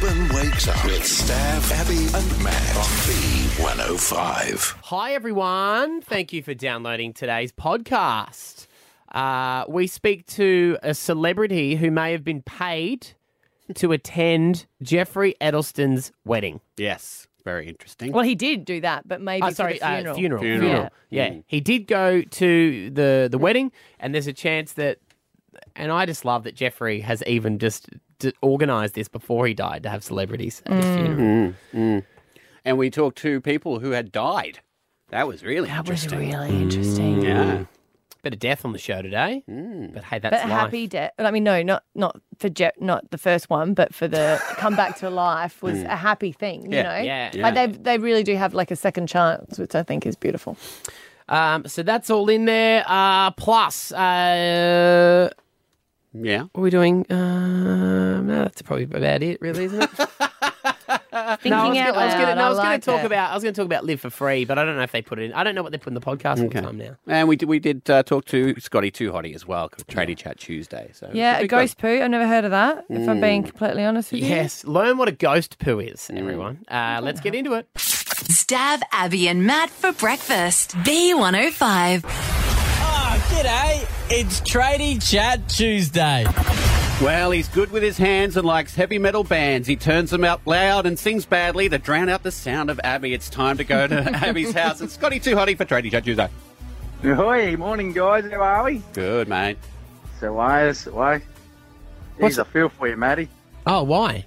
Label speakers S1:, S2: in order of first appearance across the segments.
S1: Brisbane wakes up with Stav, Abby, and Matt on B105.
S2: Hi, everyone. Thank you for downloading today's podcast. Uh, we speak to a celebrity who may have been paid to attend Geoffrey Edelsten's wedding.
S3: Yes, very interesting.
S4: Well, he did do that, but maybe
S2: Oh,
S4: for
S2: sorry,
S4: the funeral.
S2: Uh, funeral.
S3: Funeral.
S2: Yeah,
S3: Mm.
S2: he did go to the the wedding, and there's a chance that, and I just love that Geoffrey has even just d- organised this before he died to have celebrities at his funeral.
S3: Mm, And we talked to people who had died. That was really
S4: That was
S3: interesting.
S4: really interesting.
S3: Yeah.
S2: Bit of death on the show today,
S3: Mm.
S2: but hey, that's
S4: But
S2: life.
S4: happy death. I mean, no, not not for Je- not the first one, but for the come back to life was a happy thing. You
S3: Yeah,
S4: know,
S2: yeah.
S4: Like they they really do have like a second chance, which I think is beautiful.
S2: Um, so that's all in there. Uh, plus, uh,
S3: Yeah.
S2: what are we doing? Um, no, that's probably about it, really, isn't it?
S4: Thinking
S2: no, I was
S4: out
S2: gonna, I was
S4: loud,
S2: gonna, no, I was
S4: like
S2: gonna talk
S4: that.
S2: about. I was going to talk about live for free, but I don't know if they put it in. I don't know what they put in the podcast all the time now.
S3: And we did, we did uh, talk to Scotty Too Hottie as well, Tradie Chat Tuesday. So
S4: Yeah, a
S3: be good.
S4: ghost poo. I've never heard of that. If I'm being completely honest with you.
S2: Yes, learn what a ghost poo is, everyone. Uh, let's get into it.
S5: Stav Abby and Matt for breakfast. B105.
S6: Oh, g'day. It's Tradie Chat Tuesday.
S3: Well, he's good with his hands and likes heavy metal bands. He turns them out loud and sings badly to drown out the sound of Abby. It's time to go to Abby's house. And Scotty Too Hottie for Tradie Chat Tuesday.
S7: Ahoy, morning guys, how are we?
S3: Good, mate.
S7: So why is why?
S2: What's
S7: Jeez, I feel for you, Matty.
S2: Oh, why?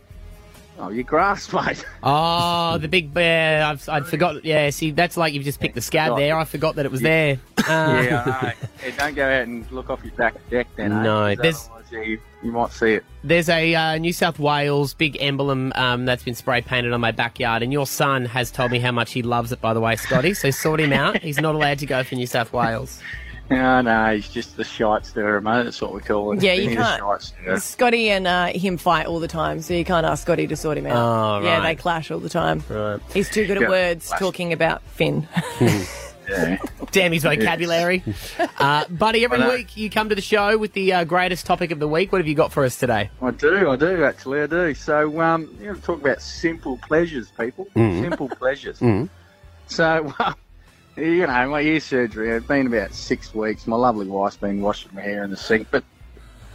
S7: Oh, your grass, mate.
S2: Oh, the big bear. I've, I'd forgot. Yeah, see, that's like you've just picked the scab there. I forgot that it was there. Uh,
S7: yeah, I. Yeah, don't go out and look off your back deck then. eh?
S2: No,
S7: 'Cause
S2: there's-
S7: yeah, you, you might see it.
S2: There's a uh, New South Wales big emblem um, that's been spray painted on my backyard, and your son has told me how much he loves it. By the way, Scotty, so sort him out. He's not allowed to go for New South Wales.
S7: No, no, he's just the shite stirrer, mate. That's what we call him.
S4: Yeah, you
S7: He's
S4: can't-
S7: A shite.
S4: Scotty and uh, him fight all the time, so you can't ask Scotty to sort him out.
S2: Oh,
S4: Yeah, they clash all the time.
S2: Right.
S4: He's too good at
S7: Yeah,
S4: words
S7: clash.
S4: talking about Finn.
S7: Yeah.
S2: Damn his vocabulary, uh, buddy. Every week you come to the show with the uh, greatest topic of the week. What have you got for us today?
S7: I do, I do, actually, I do. So, um, you know, talk about simple pleasures, people. Simple pleasures. So, well, you know, my ear surgery, it's been about six weeks. My lovely wife's been washing my hair in the sink, but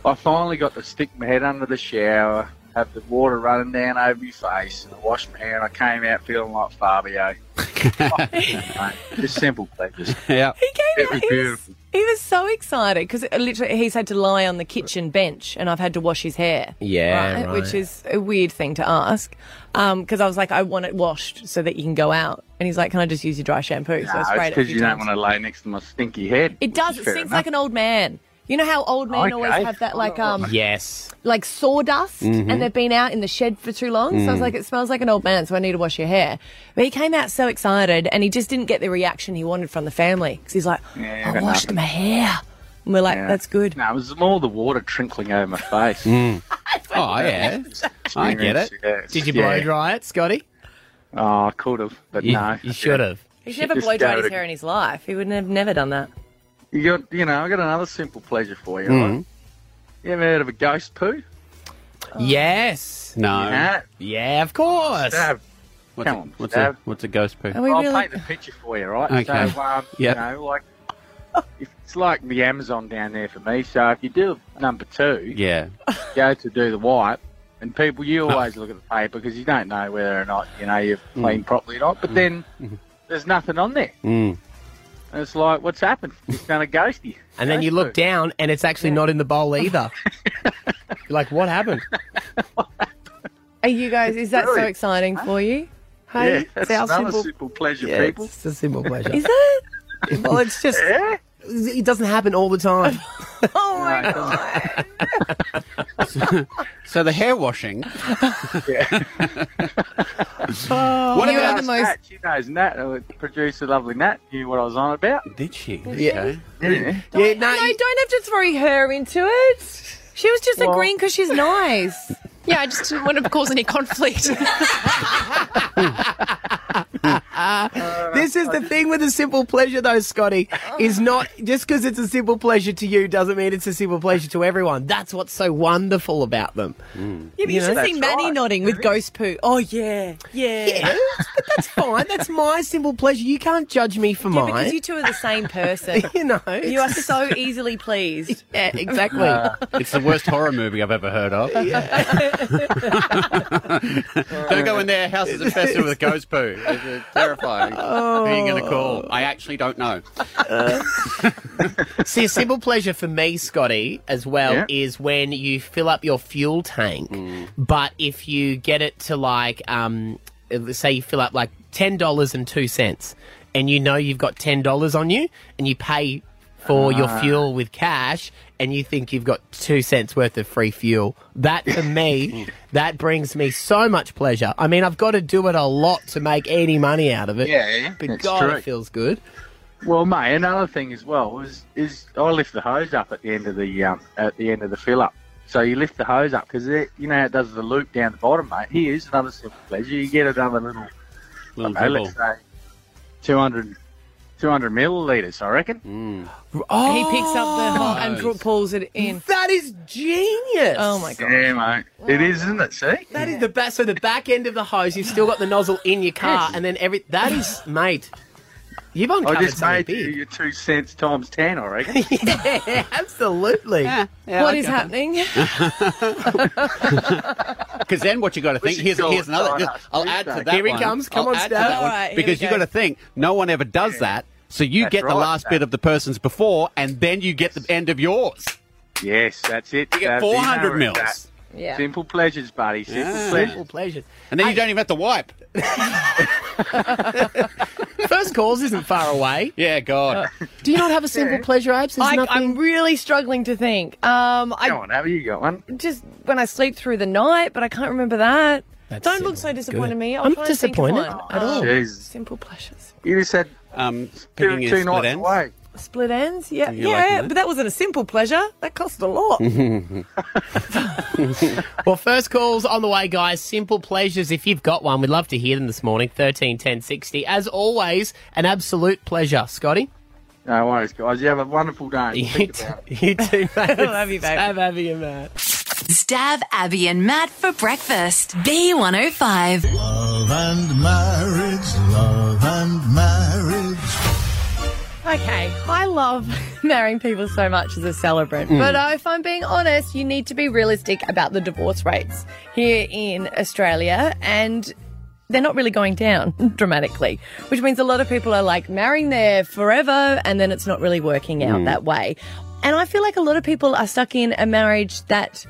S7: I finally got to stick my head under the shower, have the water running down over my face, and I washed my hair, and I came out feeling like Fabio. Mate, Just simple pleasures.
S3: Yeah.
S4: He came
S7: It
S4: out.
S7: was
S4: He was,
S7: beautiful.
S4: he was so excited because literally he's had to lie on the kitchen bench and I've had to wash his hair.
S2: Yeah, right.
S4: Which is a weird thing to ask. Um, because I was like, I want it washed so that you can go out. And he's like, Can I just use your dry shampoo? So I sprayed
S7: it's
S4: it
S7: because
S4: few
S7: you don't want to lay next to my stinky head.
S4: It does.
S7: It
S4: It
S7: is fair
S4: stinks
S7: enough.
S4: like an old man. You know how old men always have that like um
S2: Yes.
S4: like sawdust
S7: Mm-hmm.
S4: and they've been out in the shed for too long. So I was
S7: Mm.
S4: like, it smells like an old man, so I need to wash your hair. But he came out so excited and he just didn't get the reaction he wanted from the family because he's like,
S7: Yeah,
S4: I washed
S7: nothing.
S4: my hair. And we're like,
S7: Yeah.
S4: that's good.
S7: No, it was more the water trickling over my face.
S3: Oh, yeah. I get it.
S7: Yeah, it's-
S2: Did you blow
S7: yeah.
S2: dry it, Scotty?
S7: Oh, I could have, but
S2: You,
S7: no.
S2: you should have.
S4: He's never
S7: Just
S4: blow dried his hair in his life. He would have never done that.
S7: You got, you know, I got another simple pleasure for you.
S2: Mm-hmm.
S7: Right? You ever heard of a ghost poo?
S2: Yes.
S3: No.
S7: Yeah.
S2: Yeah, of course.
S7: Stav.
S3: What's,
S7: Come
S3: a,
S7: on,
S3: what's, a, what's a ghost poo?
S7: I'll
S4: really?
S7: paint the picture for you, right?
S3: Okay.
S7: So, um,
S3: Yep.
S7: you know, like, if it's like the Amazon down there for me. So if you do number two,
S3: Yeah.
S7: go to do the wipe, and people, you always look at the paper because you don't know whether or not, you know, you've cleaned properly or not. But then there's nothing on there.
S3: Mm.
S7: And it's like, what's happened? It's done a ghosty.
S2: And then you look down and it's actually not in the bowl either. You're like, what happened?
S4: Are you guys? Is that so
S7: Really?
S4: exciting for you?
S7: Yeah,
S4: Hey,
S7: that's
S4: it's our
S7: another
S4: simple.
S7: simple, pleasure,
S2: Yeah,
S7: people.
S2: it's a simple pleasure.
S4: Is it?
S2: well, it's just,
S7: Yeah?
S2: it doesn't happen all the time.
S4: Oh my
S7: No,
S4: god!
S3: So the hair washing.
S7: Yeah.
S4: Oh,
S7: What
S4: you
S7: about
S4: the most.
S7: Nat? She knows Nat, uh, producer lovely Nat, knew what I was on about.
S3: Did she?
S2: Yeah.
S3: Okay.
S7: Yeah.
S2: yeah,
S4: No, you don't have to throw her into it. She was just
S7: Well-
S4: agreeing because she's nice.
S8: Yeah, I just didn't want to cause any conflict.
S2: this is the thing with a simple pleasure, though, Scotty. Is not just because it's a simple pleasure to you doesn't mean it's a simple pleasure to everyone. That's what's so wonderful about them. Mm.
S4: Yeah, but you,
S2: know,
S4: should see Manny
S7: right.
S4: nodding with ghost poo. Oh yeah, yeah.
S2: Yeah, but that's fine. That's my simple pleasure. You can't judge me for
S4: Yeah,
S2: mine.
S4: because you two are the same person.
S2: you know,
S4: you are so easily pleased.
S2: yeah, exactly.
S3: Uh, it's the worst horror movie I've ever heard of. Don't go in their house is infested with ghost poo. It's uh, terrifying. Who are you going to call? I actually don't know.
S2: See, a simple pleasure for me, Scotty, as well,
S7: Yeah.
S2: is when you fill up your fuel tank. But if you get it to like, um, say you fill up like ten dollars and two cents, and you know you've got ten dollars on you, and you pay for your fuel with cash, and you think you've got two cents worth of free fuel. That for me, that brings me so much pleasure. I mean, I've got to do it a lot to make any money out of it.
S7: Yeah,
S2: but God,
S7: true.
S2: it feels good.
S7: Well, mate, another thing as well is is I lift the hose up at the end of the um, at the end of the fill up. So you lift the hose up because you know how it does the loop down the bottom, mate. Here's another simple pleasure. You get another little,
S3: Little
S7: know, let's say 200, 200 millilitres, I reckon.
S2: Oh,
S4: He picks up the hot oh. and dr- pulls it in.
S2: That is genius.
S4: Oh my god.
S7: Yeah, mate. It is, isn't it? See?
S2: That is the back. So the back end of the hose, you've still got the nozzle in your car, and then every that is, mate. You've
S7: I just
S2: something
S7: made you
S2: big.
S7: your two cents times ten, I reckon.
S2: yeah, absolutely.
S4: What is happening?
S3: Because then what you got to think, here's, here's another, just. I'll add to that
S7: Here
S3: that
S2: he comes. Come
S3: I'll
S2: on,
S3: add to
S2: Stav.
S3: that one,
S4: All right, here
S3: because you
S4: go.
S3: got to think, no one ever does that. So you
S7: That's
S3: get the
S7: right,
S3: last
S7: Stav.
S3: bit of the person's before, and then you get the end of yours.
S7: yes, that's it.
S3: You get
S7: That's-
S3: 400
S7: know
S3: mils.
S7: that.
S4: Yeah.
S7: Simple pleasures, buddy. Simple
S3: Yeah.
S7: pleasures.
S2: Simple pleasures.
S3: And then you don't even have to wipe.
S2: First calls isn't far away.
S3: Yeah, God.
S2: Do you not have a simple pleasure, Abs? There's
S4: I,
S2: nothing.
S4: I'm really struggling to think. Um, I,
S7: Go
S4: I
S7: on, have you got one?
S4: just when I sleep through the night, but I can't remember that.
S2: That's
S4: Don't look so disappointed in me. I'll
S2: I'm
S4: try and think of
S2: disappointed
S4: one.
S2: at all.
S7: Jesus.
S4: Simple pleasures.
S7: You just said
S3: Um,
S7: two,
S3: picking your
S7: two
S3: split
S7: nights
S3: ends.
S7: away.
S4: Split ends? Yeah,
S3: You liking
S4: yeah, but that wasn't a simple pleasure. That cost a lot.
S2: Well, first calls on the way, guys. Simple pleasures. If you've got one, we'd love to hear them this morning. Thirteen ten sixty. As always, an absolute pleasure, Scotty.
S7: No worries, guys. You have a wonderful day.
S2: You,
S7: Think
S2: t-
S7: about it.
S2: you too, mate.
S4: Love you, babe.
S2: Have Abby and Matt.
S5: Stav Abby and Matt for breakfast. B105.
S8: Love and marriage, love and marriage.
S4: Okay, I love marrying people so much as a celebrant, mm. but uh, if I'm being honest, you need to be realistic about the divorce rates here in Australia, and they're not really going down dramatically, which means a lot of people are like marrying there forever, and then it's not really working out mm. that way. And I feel like a lot of people are stuck in a marriage that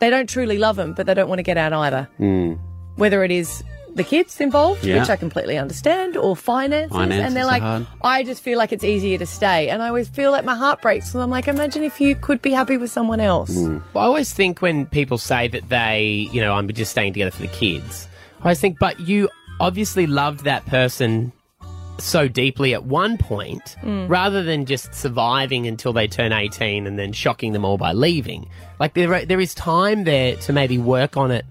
S4: they don't truly love them, but they don't want to get out either. Mm. Whether it is the kids involved,
S3: Yeah.
S4: which I completely understand, or finances,
S3: Finances
S4: and they're like,
S3: hard.
S4: I just feel like it's easier to stay. And I always feel like my heart breaks. And I'm like, imagine if you could be happy with someone else.
S3: Mm.
S2: Well, I always think when people say that they, you know, I'm just staying together for the kids, I always think, but you obviously loved that person so deeply at one point, rather than just surviving until they turn 18 and then shocking them all by leaving. Like there, there is time there to maybe work on it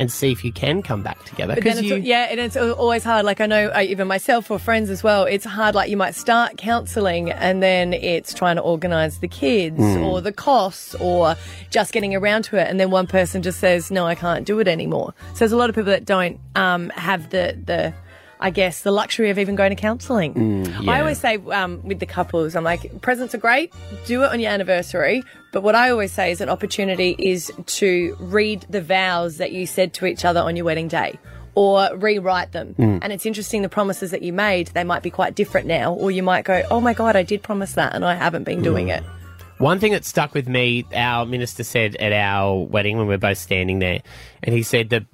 S2: and see if you can come back together.
S4: But then
S2: Because
S4: it's,
S2: you,
S4: yeah, and it's always hard. Like I know, uh, even myself or friends as well, it's hard. Like you might start counselling and then it's trying to organise the kids or the costs or just getting around to it. And then one person just says, no, I can't do it anymore. So there's a lot of people that don't um, have the, the, I guess, the luxury of even going to counselling.
S2: yeah.
S4: I always say um, with the couples, I'm like, presents are great, do it on your anniversary. But what I always say is an opportunity is to read the vows that you said to each other on your wedding day or rewrite them. Hmm. And it's interesting the promises that you made, they might be quite different now. Or you might go, oh my God, I did promise that and I haven't been doing hmm. it.
S2: One thing that stuck with me, our minister said at our wedding when we were both standing there, and he said the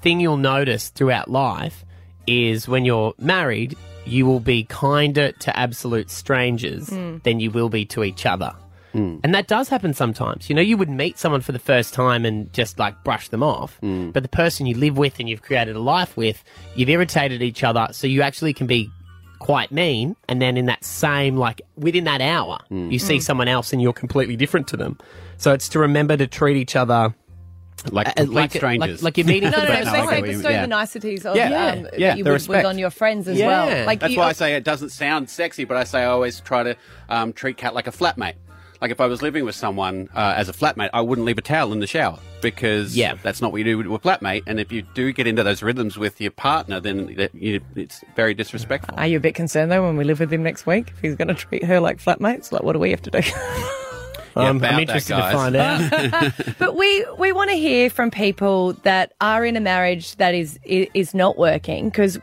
S2: thing you'll notice throughout life is when you're married, you will be kinder to absolute strangers hmm. than you will be to each other. And that does happen sometimes. You know, you would meet someone for the first time and just like brush them off. But the person you live with and you've created a life with, you've irritated each other, so you actually can be quite mean, and then in that same like within that hour, you see someone else and you're completely different to them. So it's to remember to treat each other
S3: Like
S2: Uh,
S3: complete
S2: like,
S3: strangers.
S2: like, like you're meeting
S4: No,
S2: for
S4: no,
S2: the
S4: no,
S2: first
S4: but
S2: time.
S4: sorry,
S3: we-
S4: bestowing
S3: yeah.
S4: the niceties of
S3: Yeah,
S4: um,
S3: yeah,
S4: that you
S3: the
S4: would
S3: respect.
S4: with on your friends as
S2: Yeah.
S4: well. Like
S3: That's
S4: you,
S3: why I say it doesn't sound sexy, but I say I always try to um, treat Kat like a flatmate. Like if I was living with someone uh, as a flatmate, I wouldn't leave a towel in the shower because
S2: Yeah.
S3: that's not what you do with a flatmate. And if you do get into those rhythms with your partner, then that you, it's very disrespectful.
S4: Are you a bit concerned though when we live with him next week? If he's going to treat her like flatmates, like what do we have to do?
S2: Um,
S3: about
S2: I'm interested
S3: guys.
S2: to find out.
S4: but we we want to hear from people that are in a marriage that is is not working because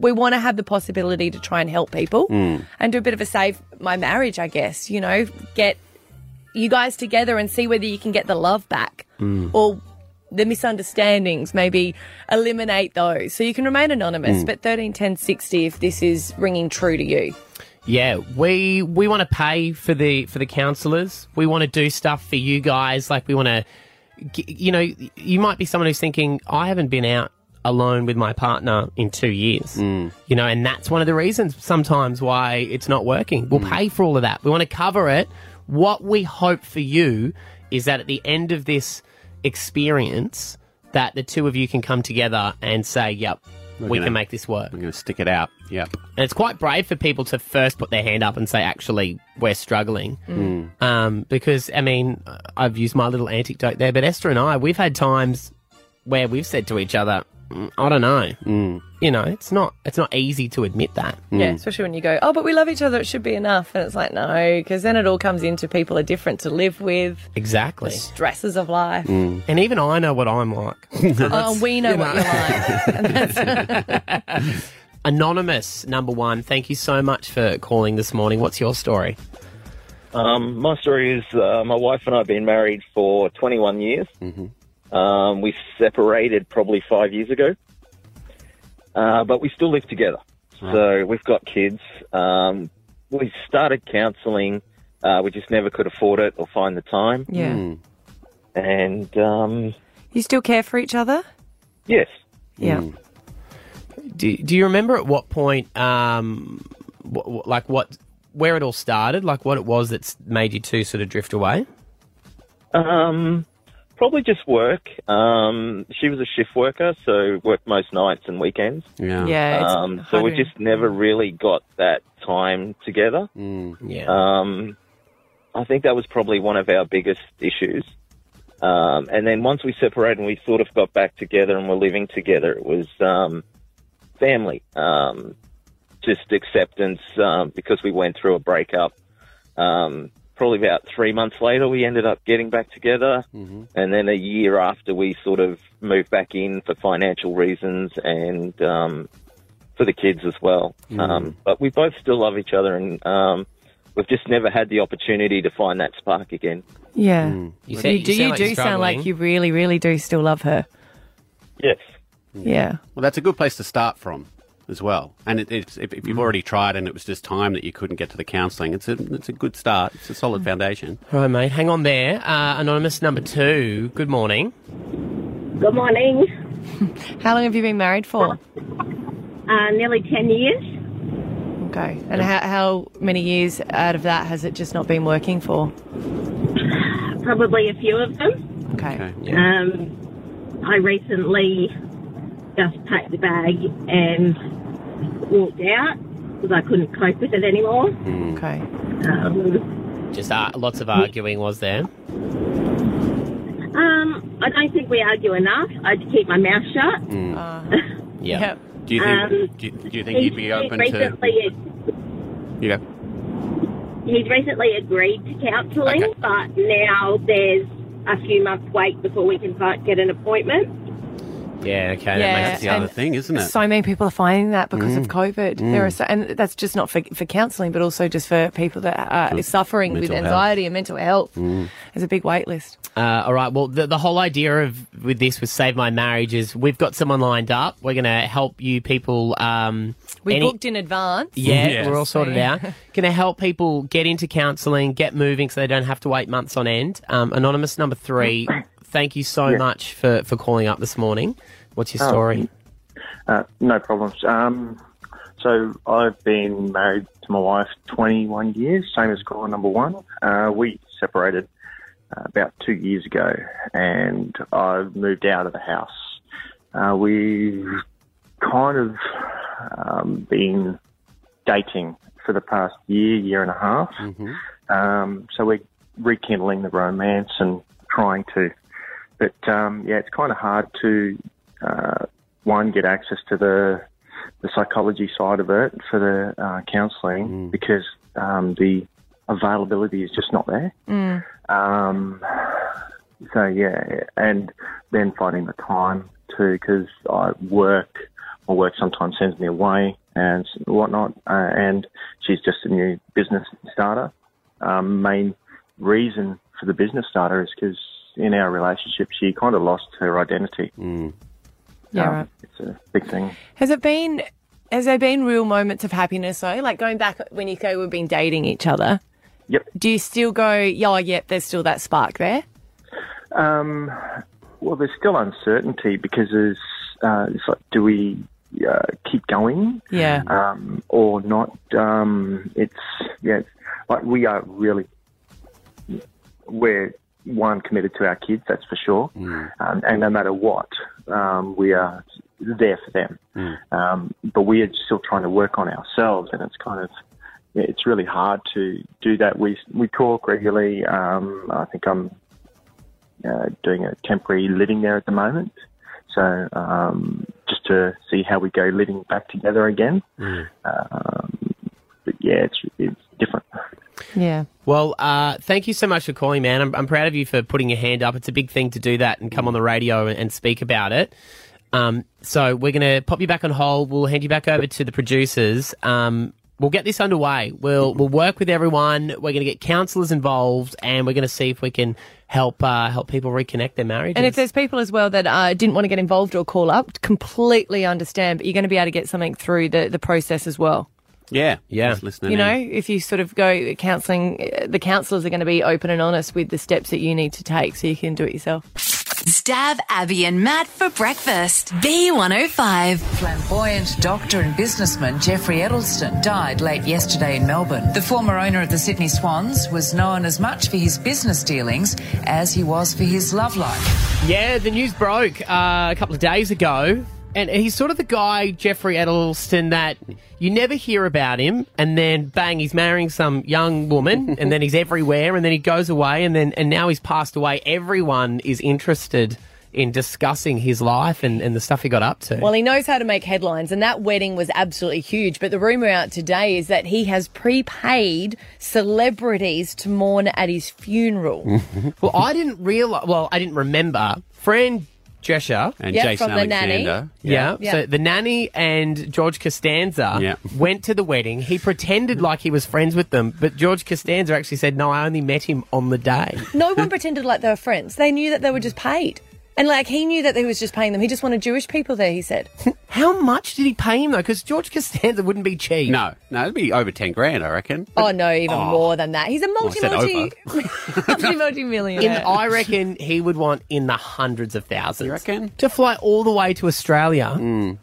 S4: we want to have the possibility to try and help people and do a bit of a save my marriage, I guess. You know, get you guys together and see whether you can get the love back mm. or the misunderstandings, maybe eliminate those. So you can remain anonymous, mm. but thirteen ten sixty if this is ringing true to you.
S2: Yeah, we we want to pay for the for the counsellors. We want to do stuff for you guys. Like we want to, you know, you might be someone who's thinking, I haven't been out alone with my partner in two years. Mm. You know, and that's one of the reasons sometimes why it's not working. We'll pay for all of that. We want to cover it. What we hope for you is that at the end of this experience, that the two of you can come together and say, "Yep, we
S3: gonna-
S2: can make this work."
S3: We're going to stick it out. Yep.
S2: And it's quite brave for people to first put their hand up and say, actually, we're struggling. Um, because, I mean, I've used my little anecdote there, but Esther and I, we've had times where we've said to each other, "Mm, I don't know. You know, it's not it's not easy to admit that.
S4: Yeah, especially when you go, oh, but we love each other, it should be enough. And it's like, no, because then it all comes into people are different to live with,
S2: Exactly.
S4: stresses of life.
S2: And even I know what I'm like.
S4: Oh, we know what you're like.
S2: Anonymous, number one, thank you so much for calling this morning. What's your story?
S9: Um, my story is uh, my wife and I have been married for 21 years. Um, we separated probably five years ago, uh, but we still live together. So we've got kids. Um, we started counselling. Uh, we just never could afford it or find the time.
S4: yeah.
S9: And um,
S4: You still care for each other?
S9: yes,
S4: Yeah.
S2: Do, do you remember at what point, um, wh- wh- like what, where it all started, like what it was that's made you two sort of drift away?
S9: um, probably just work. Um, she was a shift worker, so worked most nights and weekends.
S3: Yeah.
S4: Yeah.
S9: Um, so we just never really got that time together.
S2: Yeah.
S9: Um, I think that was probably one of our biggest issues. Um, and then once we separated and we sort of got back together and were living together, it was um, family, um, just acceptance um, because we went through a breakup. Um, probably about three months later, we ended up getting back together. And then a year after, we sort of moved back in for financial reasons and um, for the kids as well. Um, but we both still love each other and um, we've just never had the opportunity to find that spark again.
S4: Yeah.
S2: You,
S4: You,
S2: said-
S4: do,
S2: sound
S4: you
S2: like
S4: do sound like you really, really do still love her.
S9: Yes.
S4: Yeah.
S3: Well, that's a good place to start from as well. And it, it's, if, if you've already tried and it was just time that you couldn't get to the counselling, it's a, it's a good start. It's a solid foundation.
S2: All right, mate. Hang on there. Uh, anonymous number two. Good morning.
S10: Good morning.
S4: How long have you been married for?
S10: Uh, nearly 10 years.
S4: Okay. And how, how many years out of that has it just not been working for?
S10: Probably a few of them.
S4: Okay.
S3: Okay.
S10: Um, I recently just packed the bag and walked out because I couldn't cope with it anymore.
S4: Okay.
S10: Um,
S2: Just uh, lots of arguing was there.
S10: um, I don't think we argue enough. I keep my mouth shut.
S4: Uh,
S2: Yeah.
S4: Yep.
S3: Do you think,
S10: Um,
S3: do, you, do you think he'd be open to.
S10: recently,
S3: You go.
S10: He's recently agreed to counselling,
S3: Okay.
S10: but now there's a few months wait before we can get an appointment.
S2: Yeah, okay.
S4: Yeah,
S2: that makes
S3: That's the other thing, isn't it?
S4: So many people are finding that because of COVID. There are so, and that's just not for, for counselling, but also just for people that are suffering with
S3: mental health.
S4: anxiety and mental health. There's a big wait list.
S2: Uh, all right. Well, the, the whole idea of with this with Save My Marriage is we've got someone lined up. We're going to help you people. Um,
S4: We
S2: any-
S4: booked in advance.
S2: Yeah,
S3: Yes.
S2: we're all sorted out. Going to help people get into counselling, get moving, so they don't have to wait months on end. Um, anonymous number three. Thank you so much for, for calling up this morning. What's your story?
S11: Uh, no problems. Um, so I've been married to my wife 21 years, same as caller number one. Uh, we separated about two years ago, and I've moved out of the house. Uh, we've kind of um, been dating for the past year, year and a half. Um, so we're rekindling the romance and trying to. But um, yeah, it's kind of hard to uh, one get access to the the psychology side of it for the uh, counselling because um, the availability is just not there.
S4: Mm.
S11: Um, so yeah, and then finding the time too because I work. My work sometimes sends me away and whatnot. Uh, and she's just a new business starter. Um, main reason for the business starter is because in our relationship she kind of lost her identity.
S4: Yeah,
S11: Um,
S4: right.
S11: It's a big thing.
S4: Has it been? Has there been real moments of happiness though? Like going back when you say we've been dating each other.
S11: Yep.
S4: Do you still go? Yeah, oh, yep. There's still that spark there.
S11: Um, well, there's still uncertainty because there's, uh, it's like, do we uh, keep going?
S4: Yeah.
S11: Um, or not? Um, it's yeah, it's, like we are really we're one committed to our kids, that's for sure. Um, and no matter what, um, we are there for them. Um, but we are still trying to work on ourselves, and it's kind of it's really hard to do that. We we talk regularly. Um, I think I'm uh, doing a temporary living there at the moment. So um, just to see how we go living back together again. Um, but yeah, it's it's different.
S4: Yeah.
S2: Well, uh, thank you so much for calling, man. I'm, I'm proud of you for putting your hand up. It's a big thing to do that and come on the radio and, and speak about it. Um, so we're going to pop you back on hold. We'll hand you back over to the producers. Um, we'll get this underway. We'll we'll work with everyone. We're going to get counsellors involved, and we're going to see if we can help uh, help people reconnect their marriages.
S4: And if there's people as well that uh, didn't want to get involved or call up, completely understand. But you're going to be able to get something through the the process as well.
S3: Yeah,
S2: yeah.
S3: Listening.
S4: You know,
S3: in.
S4: if you sort of go counselling, uh, the counsellors are going to be open and honest with the steps that you need to take so you can do it yourself.
S5: Stav Abby and Matt for breakfast. B105.
S12: Flamboyant doctor and businessman Geoffrey Edelsten died late yesterday in Melbourne. The former owner of the Sydney Swans was known as much for his business dealings as he was for his love life.
S2: Yeah, the news broke uh, a couple of days ago. And he's sort of the guy, Geoffrey Edelsten, that you never hear about him, and then bang, he's marrying some young woman, and then he's everywhere, and then he goes away, and then and now he's passed away. Everyone is interested in discussing his life and, and the stuff he got up to.
S4: Well, he knows how to make headlines, and that wedding was absolutely huge. But the rumour out today is that he has prepaid celebrities to mourn at his funeral.
S2: well, I didn't realize. Well, I didn't remember. Fran Drescher
S3: And
S4: Yeah,
S3: Jason
S4: from the nanny.
S3: Alexander.
S2: Yeah.
S4: Yeah.
S2: So the nanny and George Costanza
S3: Yeah.
S2: went to the wedding. He pretended like he was friends with them, but George Costanza actually said, "No, I only met him on the day."
S4: no one pretended like they were friends. They knew that they were just paid. And like he knew that he was just paying them. He just wanted Jewish people there, he said.
S2: How much did he pay him though? Because George Costanza wouldn't be cheap.
S3: No, no, it'd be over ten grand, I reckon.
S4: Oh no, even
S3: Oh.
S4: more than that. He's a
S3: I
S4: multi
S3: said
S4: multi multi multi
S2: In,
S4: millionaire.
S2: I reckon he would want in the hundreds of thousands.
S3: You reckon?
S2: To fly all the way to Australia mm.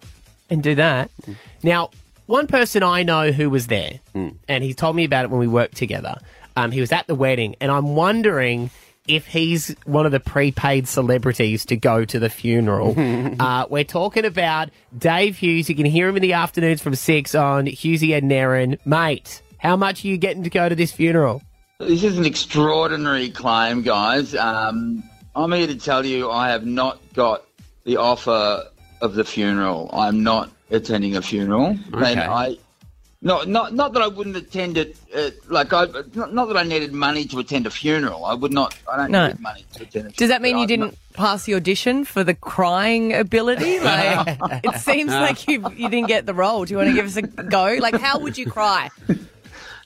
S2: and do that. Mm. Now, one person I know who was there, mm. and he told me about it when we worked together. Um, he was at the wedding, and I'm wondering if he's one of the prepaid celebrities to go to the funeral. uh, we're talking about Dave Hughes. You can hear him in the afternoons from six on Hughesy and Aaron. Mate, how much are you getting to go to this funeral?
S13: This is an extraordinary claim, guys. Um, I'm here to tell you I have not got the offer of the funeral. I'm not attending a funeral.
S3: Okay.
S13: And I, not, not, not that I wouldn't attend it. Uh, like I, not, not that I needed money to attend a funeral. I would not. I don't
S4: No.
S13: need money to attend a funeral.
S4: Does that mean you
S13: I'm
S4: didn't pass the audition for the crying ability? Like, it seems like you you didn't get the role. Do you want to give us a go? Like, how would you cry?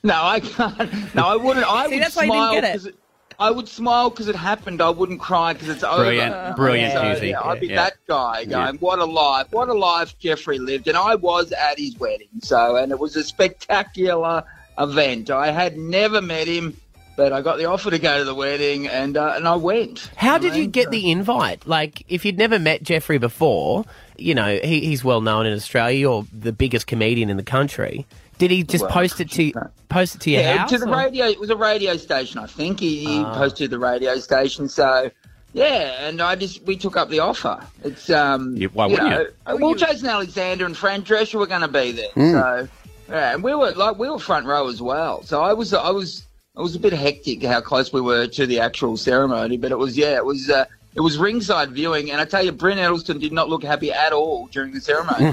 S13: No, I can't. No, I wouldn't. I
S4: See,
S13: would
S4: that's why you didn't
S13: smile
S4: get it.
S13: 'Cause I would smile because it happened. I wouldn't cry because it's
S3: Brilliant.
S13: over.
S3: Brilliant,
S13: So,
S3: Hughesy.
S13: yeah, I'd be
S3: Yeah.
S13: that guy going, "What a life! What a life Geoffrey lived!" And I was at his wedding, so and it was a spectacular event. I had never met him, but I got the offer to go to the wedding, and uh, and I went.
S2: How did you get the invite? Like, if you'd never met Geoffrey before, you know, he, he's well known in Australia. You're the biggest comedian in the country. Did he just
S13: Well,
S2: post it to post it to your
S13: yeah,
S2: house?
S13: to the
S2: or-
S13: radio. It was a radio station, I think. He, he
S2: Ah.
S13: posted the radio station. So, yeah, and I just we took up the offer. It's um,
S3: You- why
S13: you
S3: wouldn't
S13: know,
S3: you?
S13: uh, well, Jason Alexander and Fran Drescher were going to be there.
S3: Mm.
S13: So, yeah, and we were like we were front row as well. So I was I was it was a bit hectic how close we were to the actual ceremony, but it was yeah, it was. Uh, it was ringside viewing, and I tell you, Brynne Edelsten did not look happy at all during the ceremony.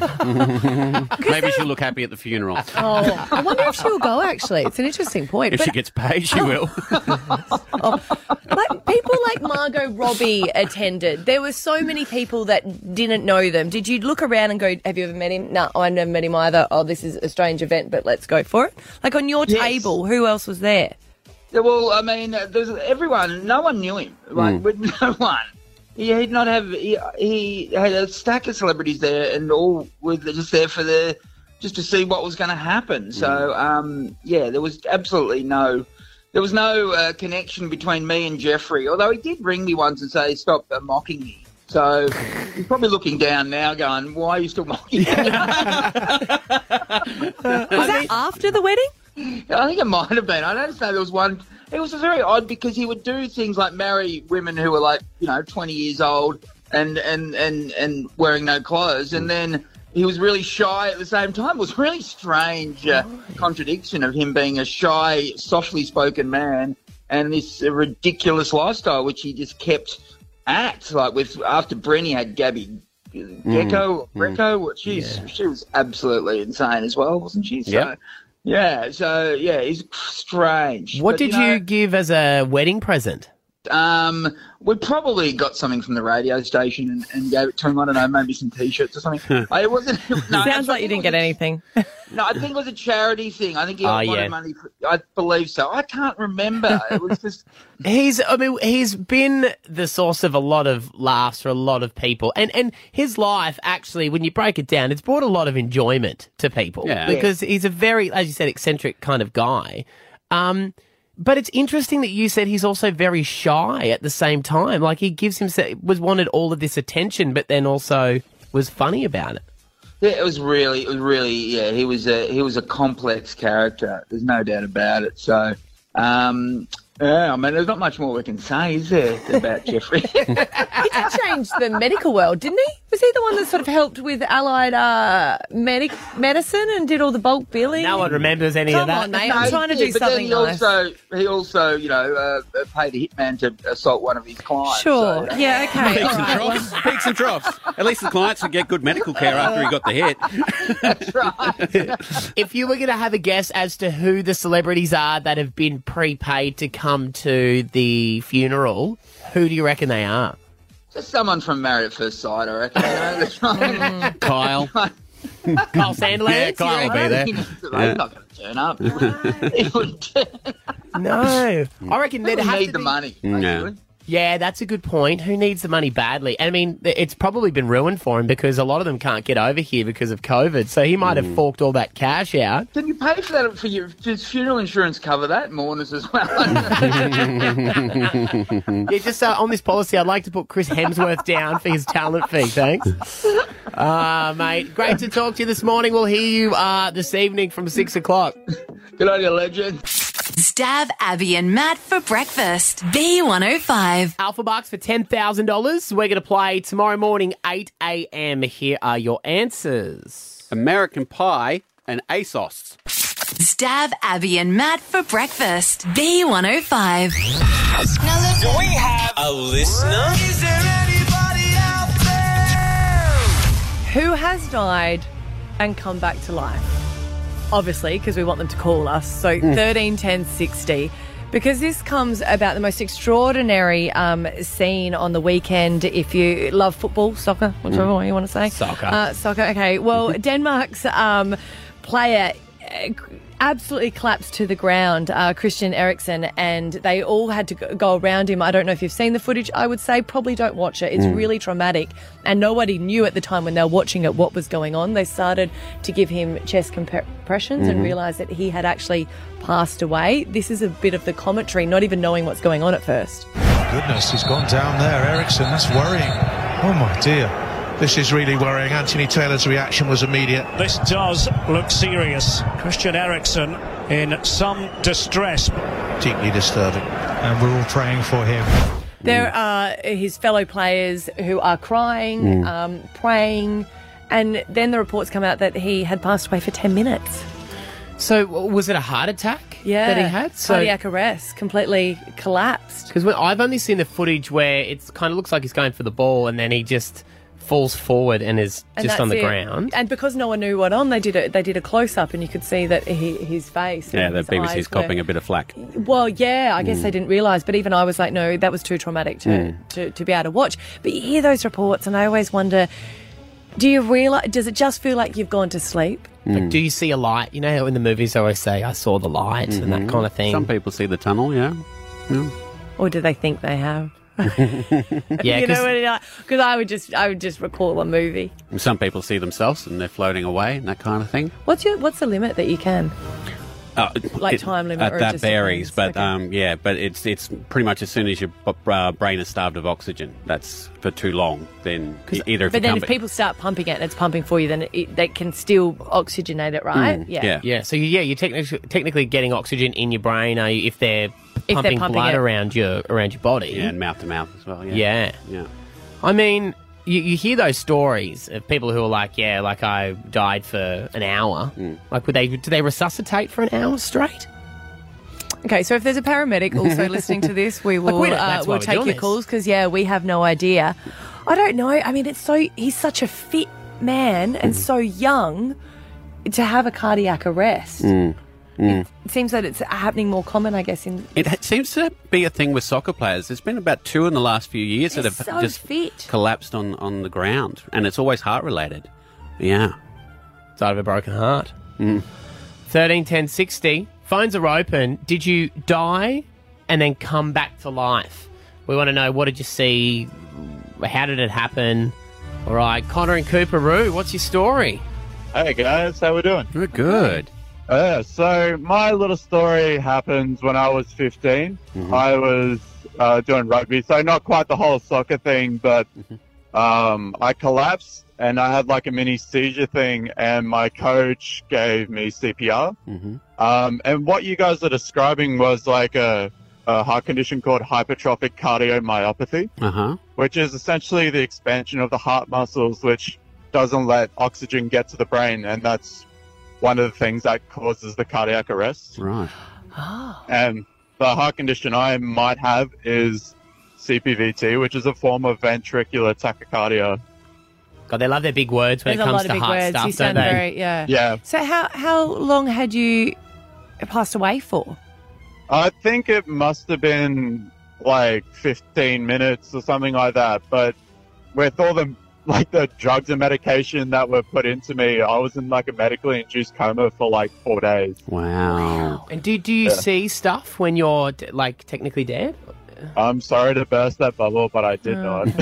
S3: Maybe she'll look happy at the funeral.
S4: Oh, I wonder if she'll go. Actually, it's an interesting point.
S3: If
S4: But
S3: she gets paid, she will.
S4: like people like Margot Robbie attended. There were so many people that didn't know them. Did you look around and go, "Have you ever met him?" No, I never met him either. Oh, this is a strange event, but let's go for it. Like on your
S13: Yes.
S4: table, who else was there?
S13: Yeah, well, I mean, uh, there's everyone. No one knew him. Like,
S3: Mm.
S13: with no one. He did not have. He, he had a stack of celebrities there, and all were just there for the just to see what was going to happen. So, um, yeah, there was absolutely no. There was no uh, connection between me and Geoffrey, although he did ring me once and say, "Stop uh, mocking me." So he's probably looking down now, going, "Why are you still mocking me?"
S4: Was that after the wedding?
S13: I think it might have been. I noticed that there was one. It was very odd because he would do things like marry women who were like you know twenty years old and and and and wearing no clothes, and then he was really shy at the same time. It was a really strange uh, contradiction of him being a shy, softly spoken man and this uh, ridiculous lifestyle which he just kept at. Like with after Brynne had Gabby. Gecko, or
S3: mm.
S13: Grecko, she's she was absolutely insane as well, wasn't she? So,
S2: Yep.
S13: Yeah, so yeah, he's strange.
S2: What
S13: But,
S2: did
S13: know,
S2: you give as a wedding present?
S13: Um, we probably got something from the radio station and, and gave it to him. I don't know, maybe some T-shirts or something. I, it wasn't. No,
S4: Sounds like you didn't get anything.
S13: No, I think it was a charity thing. I think he
S2: Oh,
S13: got
S2: yeah.
S13: money. For, I believe so. I can't remember. It was just.
S2: He's, I mean, he's been the source of a lot of laughs for a lot of people, and and his life actually, when you break it down, it's brought a lot of enjoyment to people
S3: Yeah.
S2: because he's a very, as you said, eccentric kind of guy. Um, but it's interesting that you said he's also very shy at the same time. Like he gives himself was wanted all of this attention, but then also was funny about it.
S13: Yeah, it was really, it was really, yeah. He was a he was a complex character. There's no doubt about it. So, um, yeah, I mean, there's not much more we can say, is there, about Geoffrey?
S4: He did change the medical world, didn't he? Was he the one that sort of helped with allied uh, medic medicine and did all the bulk billing?
S2: No one remembers any
S4: Come
S2: of that.
S4: on, mate.
S13: No,
S4: I'm trying to
S13: did,
S4: do
S13: but then
S4: something
S13: he
S4: nice.
S13: Also, he also, you know, uh, uh, paid a hitman to assault one of his clients.
S4: Sure.
S13: so-
S4: Yeah. Okay.
S3: Peaks
S4: all
S3: and
S4: right.
S3: troughs. Peaks and troughs. At least the clients would get good medical care after he got the hit.
S13: That's right.
S2: If you were going to have a guess as to who the celebrities are that have been prepaid to come to the funeral, who do you reckon they are?
S13: Just someone from Married at First Sight, I reckon. You know, that's right. Mm.
S3: Kyle.
S2: Kyle Sandler?
S3: Yeah, Kyle will be there.
S13: He's
S3: Yeah.
S13: not going to turn up.
S2: No. I reckon
S13: They
S2: they'd have
S13: need
S2: to
S13: the
S2: be-
S13: money. Mm.
S3: Yeah.
S13: basically.
S2: Yeah, that's a good point. Who needs the money badly? I mean, it's probably been ruined for him because a lot of them can't get over here because of COVID. So he might have forked all that cash out.
S13: Can you pay for that for your does funeral insurance cover that? Mourners as well.
S2: Yeah, just uh, on this policy, I'd like to put Chris Hemsworth down for his talent fee. Thanks. Uh, mate, great to talk to you this morning. We'll hear you uh, this evening from six o'clock.
S13: Good on you, legend.
S5: Stav Abby and Matt for breakfast. B105.
S2: Alpha Bucks for $10,000. We're going to play tomorrow morning, 8 a.m. Here are your answers.
S3: American Pie and ASOS.
S5: Stav Abby and Matt for breakfast. B105.
S6: Do we have a listener? Is there anybody out there?
S4: Who has died and come back to life? Obviously, because we want them to call us. So
S2: Hmm.
S4: 13 10 60. Because this comes about the most extraordinary um, scene on the weekend. If you love football, soccer, whichever one you want to say.
S2: Hmm. Soccer.
S4: Uh, soccer, okay. Well, Denmark's um, player uh, absolutely collapsed to the ground, uh, Christian Eriksen, and they all had to go- go around him. I don't know if you've seen the footage. I would say probably don't watch it. It's really traumatic, and nobody knew at the time when they were watching it what was going on. They started to give him chest compressions and realised that he had actually passed away. This is a bit of the commentary, not even knowing what's going on at first.
S8: Goodness, he's gone down there. Eriksen, that's worrying. Oh my dear.
S14: This is really worrying. Anthony Taylor's reaction was immediate.
S15: This does look serious. Christian Eriksen in some distress.
S14: Deeply disturbing.
S16: And we're all praying for him.
S4: There are his fellow players who are crying,
S2: Mm.
S4: um, praying, and then the reports come out that he had passed away for 10 minutes.
S2: So was it a heart attack
S4: Yeah.
S2: that he had? So
S4: Cardiac arrest, completely collapsed.
S2: because I've only seen the footage where it kind of looks like he's going for the ball and then he just falls forward and is
S4: And
S2: just on the
S4: it.
S2: ground.
S4: And because no one knew what on, they did a, they did a close up, and you could see that he, his face.
S3: Yeah,
S4: and
S3: the
S4: his
S3: BBC's
S4: eyes were-
S3: copping a bit of flack.
S4: Well, yeah, I guess
S3: Mm.
S4: they didn't realise, but even I was like, no, that was too traumatic to,
S3: Mm.
S4: to, to be able to watch. But you hear those reports, and I always wonder, do you realise? Does it just feel like you've gone to sleep?
S2: Like, do you see a light? You know in the movies they always say, I saw the light and that
S3: Mhm.
S2: kind of thing.
S3: Some people see the tunnel, yeah. yeah.
S4: Or do they think they have?
S2: Yeah,
S4: you
S2: 'cause-
S4: know, because I would just, I would just recall a movie.
S3: Some people see themselves and they're floating away and that kind of thing.
S4: What's your, what's the limit that you can?
S3: Uh,
S4: Like time limit,
S3: uh,
S4: or it
S3: that
S4: just
S3: varies,
S4: depends?
S3: but um, yeah, but it's it's pretty much as soon as your uh, brain is starved of oxygen. That's for too long. Then either if
S4: But
S3: you
S4: then if
S3: ba-
S4: people start pumping it and it's pumping for you, then it, they can still oxygenate it, right?
S3: Mm,
S2: yeah. So yeah, you're technically technically getting oxygen in your brain uh, if they're
S4: they're
S2: pumping,
S4: pumping
S2: blood
S4: it.
S2: around your around your body.
S3: yeah, and mouth to mouth as well. Yeah,
S2: Yeah.
S3: yeah.
S2: I mean, you, you hear those stories of people who are like, yeah, like I died for an hour.
S3: Mm.
S2: Like, would they do they resuscitate for an hour straight?
S4: Okay, so if there's a paramedic also listening to this, we will
S2: we don't-
S4: uh,
S2: that's why
S4: we'll
S2: we're
S4: take
S2: doing
S4: your
S2: this.
S4: calls because yeah, we have no idea. I don't know. I mean, it's so he's such a fit man and so young to have a cardiac arrest.
S3: Mm.
S4: It seems that it's happening more common, I guess. In
S3: It seems to be a thing with soccer players. There's been about two in the last few years
S4: They're
S3: that have
S4: so
S3: just
S4: fit.
S3: collapsed on, on the ground, and it's always heart related. Yeah,
S2: died of a broken heart.
S3: Mm.
S2: Thirteen ten sixty. Phones are open. Did you die and then come back to life? We want to know what did you see? How did it happen? All right, Connor and Coorparoo, what's your story?
S17: Hey guys, how we doing?
S3: We're good.
S17: Uh, so my little story happens when I was 15. I was uh, doing rugby, so not quite the whole soccer thing, but um, I collapsed and I had like a mini seizure thing, and my coach gave me CPR.
S3: Mm-hmm.
S17: Um, and what you guys are describing was like a, a heart condition called hypertrophic cardiomyopathy
S3: Uh huh.
S17: which is essentially the expansion of the heart muscles, which doesn't let oxygen get to the brain, and that's one of the things that causes the cardiac arrest.
S3: Right. Ah.
S17: And the heart condition I might have is CPVT, which is a form of ventricular tachycardia.
S2: God, they love their big words when
S4: There's
S2: it
S4: a
S2: comes
S4: lot of
S2: to
S4: big
S2: heart
S4: words.
S2: stuff,
S4: you
S2: don't
S4: sound
S2: they?
S4: very yeah.
S17: Yeah.
S4: So how how long had you passed away for?
S17: I think it must have been like 15 minutes or something like that. But with all the like the drugs and medication that were put into me, I was in like a medically induced coma for like four days.
S3: Wow.
S2: And do do you
S17: Yeah.
S2: see stuff when you're d- like technically dead?
S17: I'm sorry to burst that bubble, but I did
S2: Oh.
S17: not.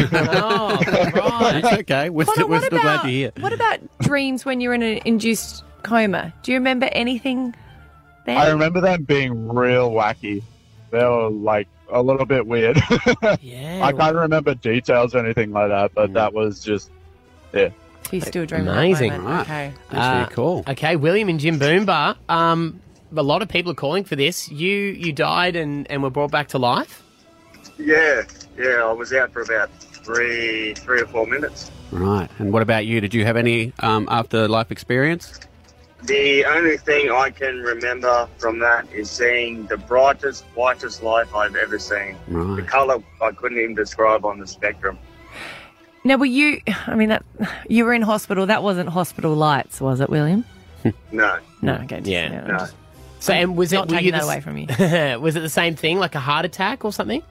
S3: Oh, it's okay. We're,
S4: Connor,
S3: still, we're
S4: what
S3: still glad
S4: about-
S3: to hear.
S4: What about dreams when you're in an induced coma? Do you remember anything there?
S17: I remember them being real wacky. They were like a little bit weird.
S2: yeah.
S17: I can't remember details or anything like that, but that was just yeah.
S4: He's still dreaming. at that
S2: Amazing.
S4: moment. Okay.
S2: Uh,
S3: cool.
S2: Okay, William and Jimboomba. Um, a lot of people are calling for this. You you died and, and were brought back to life.
S18: Yeah, yeah, I was out for about three, three or four minutes.
S3: Right. And what about you? Did you have any um, afterlife experience?
S18: The only thing I can remember from that is seeing the brightest, whitest light I've ever seen. The colour I couldn't even describe on the spectrum.
S4: Now, were you? I mean, that you were in hospital. That wasn't hospital lights, was it, William?
S18: No.
S4: No. Okay. just-
S2: Yeah.
S4: I'm
S18: No.
S4: just-
S2: So, and was
S4: Not
S2: it were
S4: taking
S2: you
S4: that
S2: the
S4: away from you.
S2: was it the same thing, like a heart attack or something?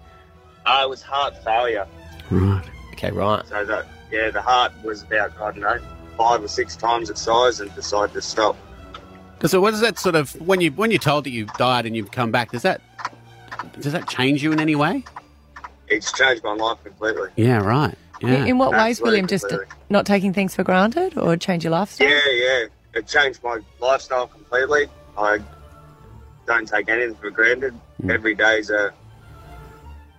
S18: Uh, it was heart failure.
S3: Right.
S2: Okay, right.
S18: So that, yeah, the heart was about, I don't know, five or six times its size and decided to stop.
S3: So what does that sort of when you when you're told that you've died and you've come back? Does that does that change you in any way?
S18: It's changed my life completely.
S3: Yeah. Right. Yeah.
S4: In, in what ways, William? Just
S18: completely.
S4: not taking things for granted, or change your lifestyle?
S18: Yeah, yeah. It changed my lifestyle completely. I don't take anything for granted.
S3: Mm.
S18: Every day's a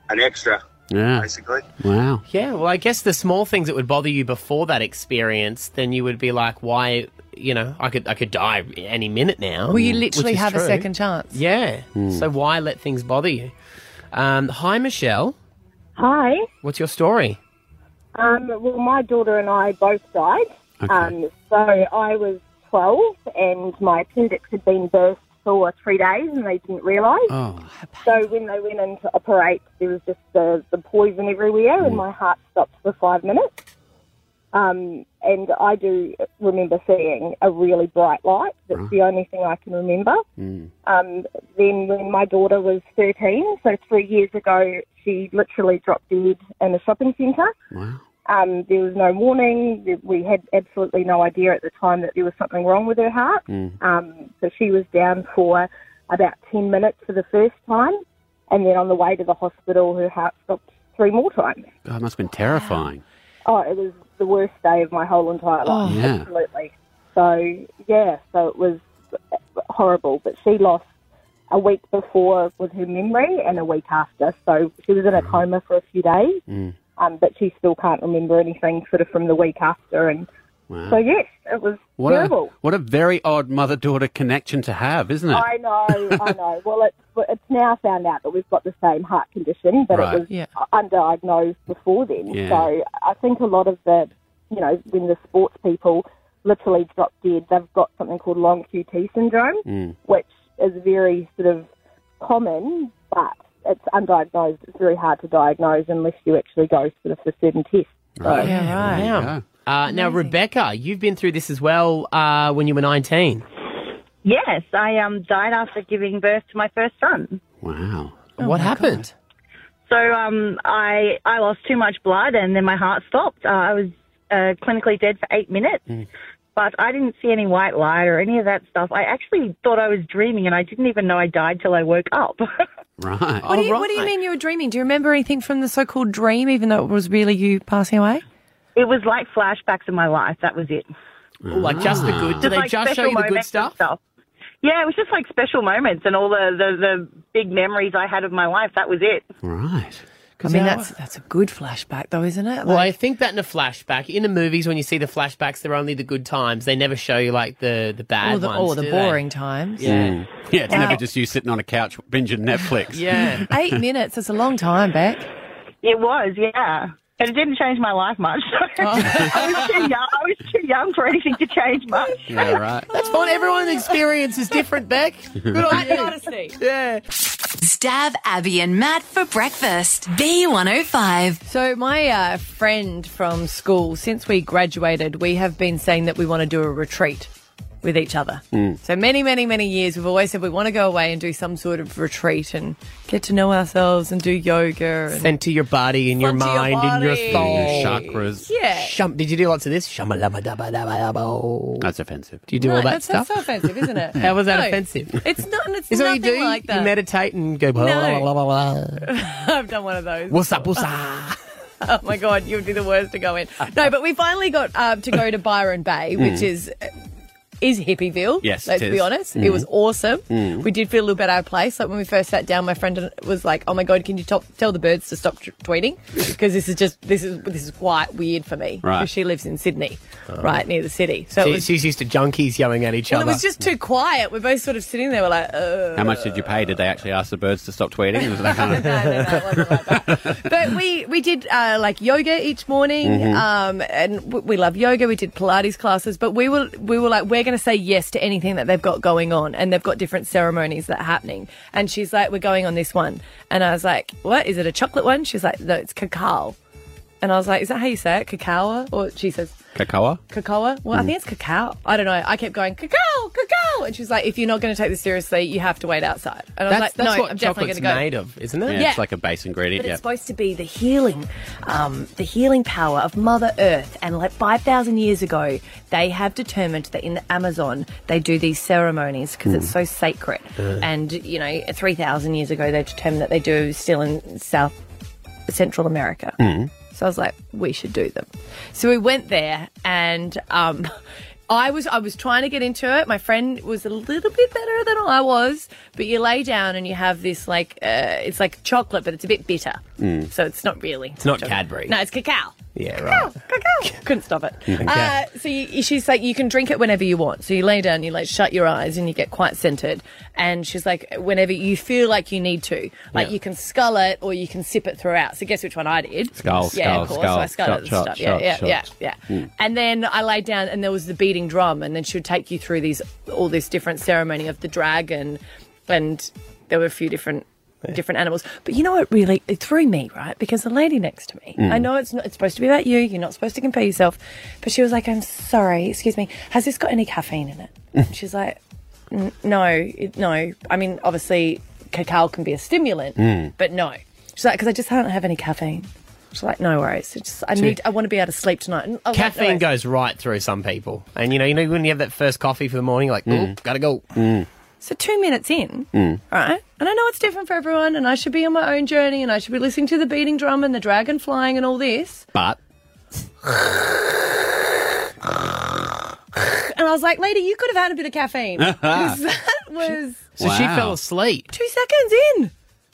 S18: an extra.
S2: Yeah.
S18: basically.
S3: Wow.
S2: Yeah, well, I guess the small things that would bother you before that experience, then you would be like, why, you know, I could I could die any minute now.
S4: Well, you literally
S2: is
S4: have a second chance.
S2: Yeah.
S3: Hmm.
S2: So why let things bother you? Um, hi, Michelle.
S19: Hi.
S2: What's your story?
S19: Um, well, my daughter and I both died.
S2: Okay.
S19: Um, so I was 12 and my appendix had been burst for three days and they didn't realise.
S3: Oh.
S19: So when they went in to operate, there was just the, the poison everywhere and my heart stopped for five minutes. Um, and I do remember seeing a really bright light. That's the only thing I can remember. Um, then when my daughter was 13, so three years ago, she literally dropped dead in a shopping centre.
S3: Wow.
S19: Um, there was no warning. We had absolutely no idea at the time that there was something wrong with her heart. Um, so she was down for about 10 minutes for the first time. And then on the way to the hospital, her heart stopped three more times.
S3: God, it must have been terrifying.
S19: Oh, it was the worst day of my whole entire life.
S3: Oh. Yeah.
S19: Absolutely. So, yeah, so it was horrible. But she lost a week before with her memory and a week after. So she was in a coma for a few days,
S3: Mm.
S19: Um, but she still can't remember anything sort of from the week after. And
S3: Wow.
S19: so, yes, it was
S3: What a,
S19: terrible.
S3: what a very odd mother daughter connection to have, isn't it?
S19: I know, I know. Well, it's it's now found out that we've got the same heart condition, but
S3: Right.
S19: it was
S3: Yeah.
S19: undiagnosed before then.
S3: Yeah.
S19: So I think a lot of the, you know, when the sports people literally drop dead, they've got something called long QT syndrome,
S3: Mm.
S19: which is very sort of common, but it's undiagnosed. It's very hard to diagnose unless you actually go sort of for certain tests. So,
S2: Wow. Uh, now, Rebecca, you've been through this as well uh, when you were 19.
S20: Yes, I um, died after giving birth to my first son.
S3: Wow.
S2: what happened?
S20: So um, I I lost too much blood and then my heart stopped. Uh, I was uh, clinically dead for eight minutes, but I didn't see any white light or any of that stuff. I actually thought I was dreaming and I didn't even know I died till I woke up.
S3: Right.
S4: What, do you, oh, what do you mean you were dreaming? Do you remember anything from the so-called dream, even though it was really you passing away?
S20: it was like flashbacks of my life. That was it.
S2: Like just the good? Do they
S20: like
S2: just show
S20: special
S2: you the good
S20: moments
S2: stuff?
S20: Yeah, it was just like special moments and all the, the, the big memories I had of my life. That was it.
S3: Right.
S4: I mean, that's that's a good flashback, though, isn't it?
S2: Well, I think that in a flashback, in the movies, when you see the flashbacks, they're only the good times. They never show you like the the bad
S4: or the,
S2: ones.
S4: or the
S2: do they?
S4: boring times.
S2: Yeah.
S3: Mm. Yeah, it's never just you sitting on a couch binging Netflix.
S2: Yeah.
S4: Eight minutes. That's a long time, Beck.
S20: It was, yeah. And it didn't change my life much. I was too young. I was too young for anything to change much.
S3: Yeah, right.
S2: That's fine. Everyone's experience is different, Beck. Good on you.
S4: honesty.
S2: Yeah.
S5: Stav Abby and Matt for breakfast. B105.
S4: So, my uh, friend from school, since we graduated, we have been saying that we want to do a retreat with each other.
S3: Mm.
S4: So, many, many, many years, we've always said we want to go away and do some sort of retreat and get to know ourselves and do yoga. And
S2: Center your body and your
S4: Center your
S2: mind and your soul.
S3: Your chakras.
S4: Yeah.
S2: Shum- did you do lots of this? Shamalabadabadabadabo.
S3: That's offensive.
S2: Do you do all
S4: Right,
S2: that
S4: that's,
S2: stuff?
S4: that's so offensive, isn't it?
S2: How was that
S4: No,
S2: offensive?
S4: It's not. It's
S2: Is that what
S4: nothing
S2: you do?
S4: like that.
S2: You meditate and go blah, blah, blah, blah, blah.
S4: I've done one of those.
S2: What's up, what's up?
S4: Oh my god, you would be the worst to go in. No, but we finally got um, to go to Byron Bay, which
S3: Mm.
S4: is is Hippieville.
S3: Yes,
S4: let's be honest.
S3: Mm.
S4: It was awesome.
S3: Mm.
S4: We did feel a little bit out of place. Like when we first sat down, my friend was like, "Oh my god, can you top, tell the birds to stop t- tweeting? Because this is just this is this is quite weird for me.
S2: Right.
S4: She lives in Sydney,
S3: Oh.
S4: right near the city. So
S2: She-
S4: was.
S2: she's used to junkies yelling at each
S4: other. It was just too quiet. We're both sort of sitting there. We're like, uh.
S3: How much did you pay? Did they actually ask the birds to stop tweeting? Was that kind of...
S4: but we we did uh, like yoga each morning,
S3: Mhm.
S4: um, and w- we love yoga. We did Pilates classes, but we were we were like, we're going to say yes to anything that they've got going on, and they've got different ceremonies that are happening. And she's like, we're going on this one, and I was like, what is it? A chocolate one? She's like, no, it's cacao. And I was like, is that how you say it? Cacao? Or she says,
S3: Cacao?
S4: Cacao? Well, I
S3: Mm.
S4: think it's cacao. I don't know. I kept going, cacao, cacao. And she's like, if you're not going to take this seriously, you have to wait outside. And I was
S2: that's
S4: like,
S2: that's
S4: no,
S2: what
S4: I'm definitely going to go.
S2: made of, isn't it?
S3: Yeah, it's like a base ingredient.
S4: But
S3: yeah.
S4: it's supposed to be the healing, um, the healing power of Mother Earth. And like 5,000 years ago, they have determined that in the Amazon, they do these ceremonies because it's
S3: Mm.
S4: so sacred.
S3: Uh.
S4: And, you know, 3,000 years ago, they determined that they do still in South Central America. So I was like, we should do them. So we went there and um, I was I was trying to get into it. My friend was a little bit better than I was, but you lay down and you have this like uh, it's like chocolate, but it's a bit bitter,
S2: Mm.
S4: so it's not really.
S2: It's not
S4: chocolate.
S2: Cadbury.
S4: No, it's cacao.
S2: Yeah, right.
S4: Couldn't stop it.
S2: Okay.
S4: Uh, so you, she's like, you can drink it whenever you want. So you lay down, you like shut your eyes, and you get quite centered. And she's like, whenever you feel like you need to, like
S3: Yeah.
S4: you can scull it or you can sip it throughout. So guess which one I did?
S3: Skull,
S4: yeah,
S3: skull,
S4: of course. so I sculled
S3: shot,
S4: it and
S3: shot,
S4: stuff.
S3: shot,
S4: yeah, yeah,
S3: shot.
S4: yeah, yeah.
S3: Mm.
S4: And then I laid down, and there was the beating drum, and then she would take you through these all this different ceremony of the dragon, and there were a few different. Different animals, but you know what really it threw me right because the lady next to me.
S21: Mm.
S4: I know it's not. It's supposed to be about you. You're not supposed to compare yourself, but she was like, "I'm sorry, excuse me. Has this got any caffeine in it?" She's like, "No, it, no. I mean, obviously, cacao can be a stimulant,
S2: Mm.
S4: but no." She's like, "Because I just don't have any caffeine." She's like, "No worries. It's just I need. I want to be able to sleep tonight." I like, "No
S2: Caffeine goes right through some people, and you know, you know when you have that first coffee for the morning, like, oh, gotta go.
S4: So two minutes in,
S2: Mm.
S4: right? And I know it's different for everyone, and I should be on my own journey, and I should be listening to the beating drum and the dragon flying and all this.
S2: But
S4: And I was like, lady, you could have had a bit of caffeine. 'Cause that was.
S2: So she fell asleep.
S4: Two seconds in.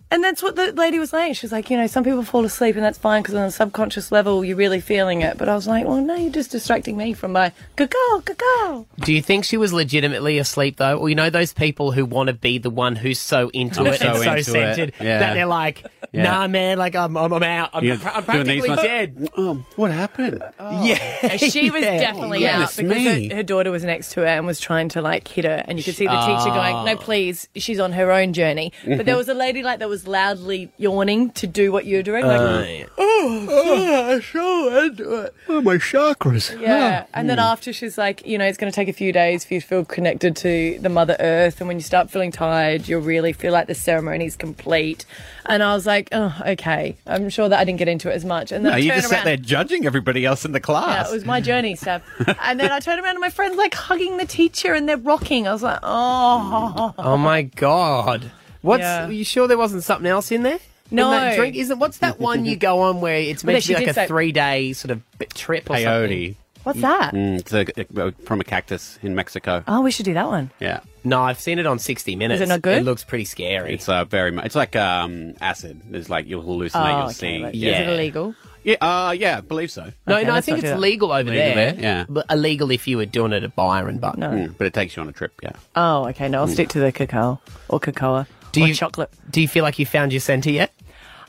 S4: And that's what the lady was saying. She was like, you know, some people fall asleep and that's fine because on a subconscious level you're really feeling it. But I was like, well, no, you're just distracting me from my cacao, cacao.
S2: Do you think she was legitimately asleep though? Or you know those people who want to be the one who's so into
S3: I'm
S2: it
S3: so
S2: and so centered
S3: Yeah.
S2: that they're like,
S3: Yeah.
S2: nah, man, like I'm, I'm, I'm out. I'm,
S3: You're
S2: I'm practically dead.
S3: Um, what happened?
S2: Yeah,
S4: She was
S2: Yeah.
S4: definitely
S2: Oh,
S4: out because
S2: me.
S4: her, her daughter was next to her and was trying to like hit her, and you could see the teacher
S2: Ah.
S4: going, "No, please, she's on her own journey." But there was a lady like that was loudly yawning to do what you were doing, like,
S2: Uh, yeah.
S4: "Oh, so into it."
S3: Oh, my chakras.
S4: Yeah, and then after she's like, you know, it's going to take a few days for you to feel connected to the Mother Earth, and when you start feeling tired, you'll really feel like the ceremony's complete. And I was like, oh, okay. I'm sure that I didn't get into it as much. And then
S3: No,
S4: I
S3: you
S4: turned
S3: just
S4: around.
S3: sat there judging everybody else in the
S4: Yeah,
S3: class.
S4: it was my journey, Steph. and then I turned around and my friend's like hugging the teacher and they're rocking. I was like, oh.
S2: Oh my god. What's?
S4: Yeah.
S2: Are you sure there wasn't something else in there?
S4: No.
S2: In that drink isn't. What's that one you go on where it's
S4: Well,
S2: to be like a
S4: say-
S2: three day sort of trip or
S3: Peyote.
S4: What's that?
S3: Mm, it's a, from a cactus in Mexico.
S4: Oh, we should do that one.
S3: Yeah.
S2: No, I've seen it on 60 Minutes.
S4: Is it not good?
S2: It looks pretty scary.
S3: It's uh, very much. It's like um, acid. It's like you'll hallucinate.
S4: Oh,
S3: you'll
S4: okay,
S3: see.
S4: right.
S3: Yeah.
S4: Is it illegal?
S3: Yeah. Uh, yeah. I believe so.
S2: No,
S4: Okay,
S2: no, I think it's legal over
S3: Legal
S2: there.
S3: there, yeah.
S2: But illegal if you were doing it at Byron, but
S4: No.
S3: Mm, but it takes you on a trip. Yeah.
S4: Oh, okay. No, I'll stick to the cacao or cocoa
S2: Do
S4: or
S2: you-
S4: chocolate.
S2: do you feel like you found your centre yet?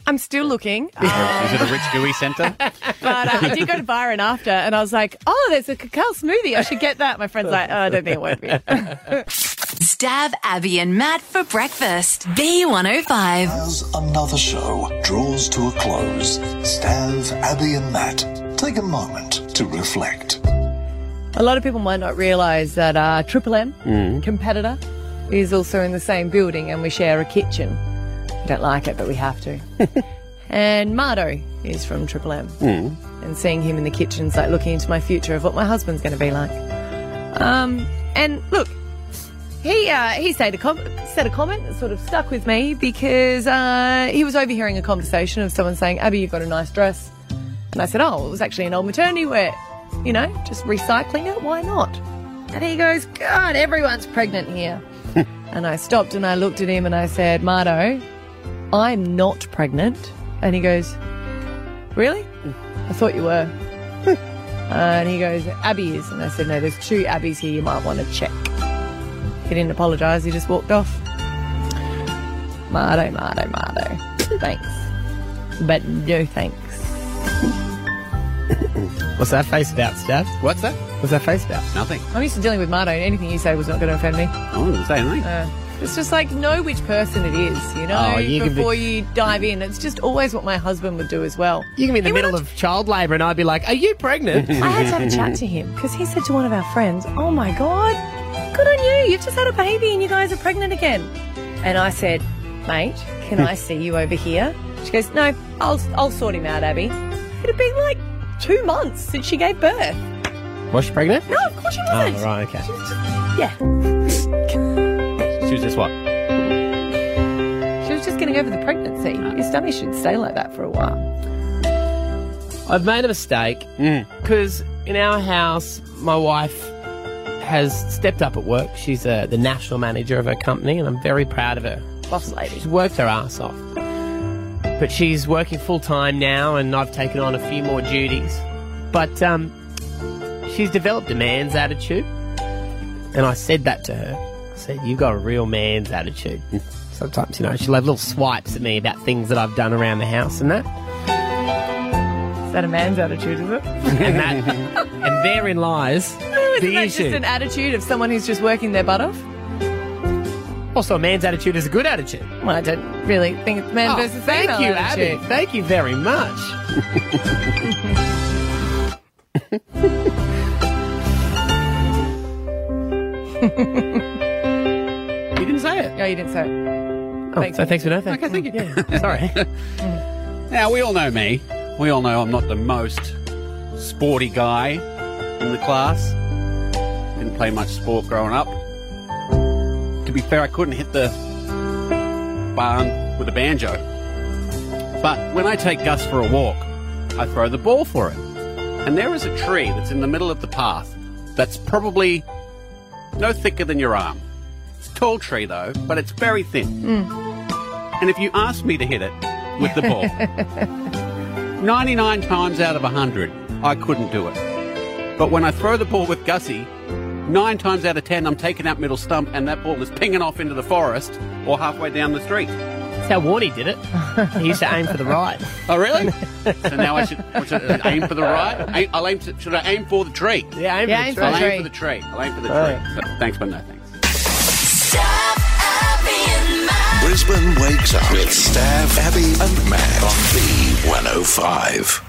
S4: I'm still looking.
S3: Is it a rich gooey centre?
S4: But uh, I did go to Byron after, and I was like, "Oh, there's a cacao smoothie. I should get that." My friend's like, "Oh, I don't think it won't be."
S5: Stav Abby and Matt for breakfast. B105.
S1: As another show draws to a close, Stav, Abby, and Matt take a moment to reflect.
S4: a lot of people might not realise that uh, Triple M
S1: Mm.
S4: competitor is also in the same building, and we share a kitchen. I don't like it, but we have to. and Marto is from Triple M,
S3: Mm.
S4: and seeing him in the kitchen's like looking into my future of what my husband's going to be like. Um, and look, he uh, he said a com- said a comment that sort of stuck with me because uh, he was overhearing a conversation of someone saying, "Abby, you've got a nice dress," and I said, "Oh, it was actually an old maternity wear. You know, just recycling it. Why not?" And he goes, "God, everyone's pregnant here." And I stopped and I looked at him and I said, "Marto, I'm not pregnant." And he goes, "Really? I thought you were." Uh, and he goes, Abby is. And I said, no, there's two Abbies here you might want to check. He didn't apologise, he just walked off. Marto, Marto, Marto. Thanks. But no thanks.
S2: What's that face about, Stav?
S3: What's that?
S2: What's that face about?
S3: Nothing.
S4: I'm used to dealing with Marto. Anything you say was not going to offend me.
S3: I didn't say anything.
S4: Uh, it's just like, know which person it is, you know,
S2: Oh, you can be-
S4: before you dive in. It's just always what my husband would do as well.
S2: You can be in the middle of child labour and I'd be like, Are you pregnant?
S4: I had to have a chat to him because he said to one of our friends, "Oh my god, good on you! You've just had a baby and you guys are pregnant again." And I said, "Mate, can I see you over here?" She goes, "No, I'll I'll sort him out, Abby." It had been like two months since she gave birth.
S2: Was she pregnant?
S4: No, of course she wasn't.
S2: Oh, right, okay.
S4: Yeah,
S3: She was just what?
S4: she was just getting over the pregnancy. Your stomach should stay like that for a while.
S2: I've made a mistake
S3: Mm.
S2: because in our house, my wife has stepped up at work. She's uh, the national manager of her company, and I'm very proud of her.
S4: Boss lady.
S2: She's worked her ass off. But she's working full time now, and I've taken on a few more duties. But um, she's developed a man's attitude, and I said that to her. I said, "You've got a real man's attitude." Sometimes, you know, she'll have little swipes at me about things that I've done around the house and that.
S4: Is that a man's attitude, is it?
S2: and that, and therein lies
S4: Isn't
S2: the
S4: that
S2: issue.
S4: just an attitude of someone who's just working their butt off?
S2: Also, a man's attitude is a good attitude.
S4: Well, I don't really think it's man
S2: Oh,
S4: versus
S2: thank
S4: female
S2: you,
S4: attitude.
S2: Abby. Thank you very much. you didn't say it.
S4: No, you didn't say it.
S2: Oh,
S4: Thanks.
S2: so thanks for nothing.
S3: Okay, thank you.
S2: Yeah, sorry.
S3: Now, we all know me. We all know I'm not the most sporty guy in the class. Didn't play much sport growing up. Be fair, I couldn't hit the barn with a banjo. But when I take Gus for a walk, I throw the ball for him. And there is a tree that's in the middle of the path that's probably no thicker than your arm. It's a tall tree though, but it's very thin. Hmm. And if you ask me to hit it with the ball, 99 times out of 100, I couldn't do it. But when I throw the ball with Gussie, nine times out of 10, I'm taking that middle stump and that ball is pinging off into the forest or halfway down the street.
S2: That's how Warney did it. He used to aim for the right.
S3: Oh, really? so now I should, I should uh, aim for the right? Aim, I'll aim to, should I aim for the tree?
S2: Yeah, aim
S4: Yeah,
S2: for
S4: for
S2: the
S3: I'll
S2: tree.
S3: aim for the tree. I'll aim for the
S2: Right.
S3: tree. So, thanks, but no thanks.
S1: Brisbane wakes up with Stav, Abby, and Matt on B105.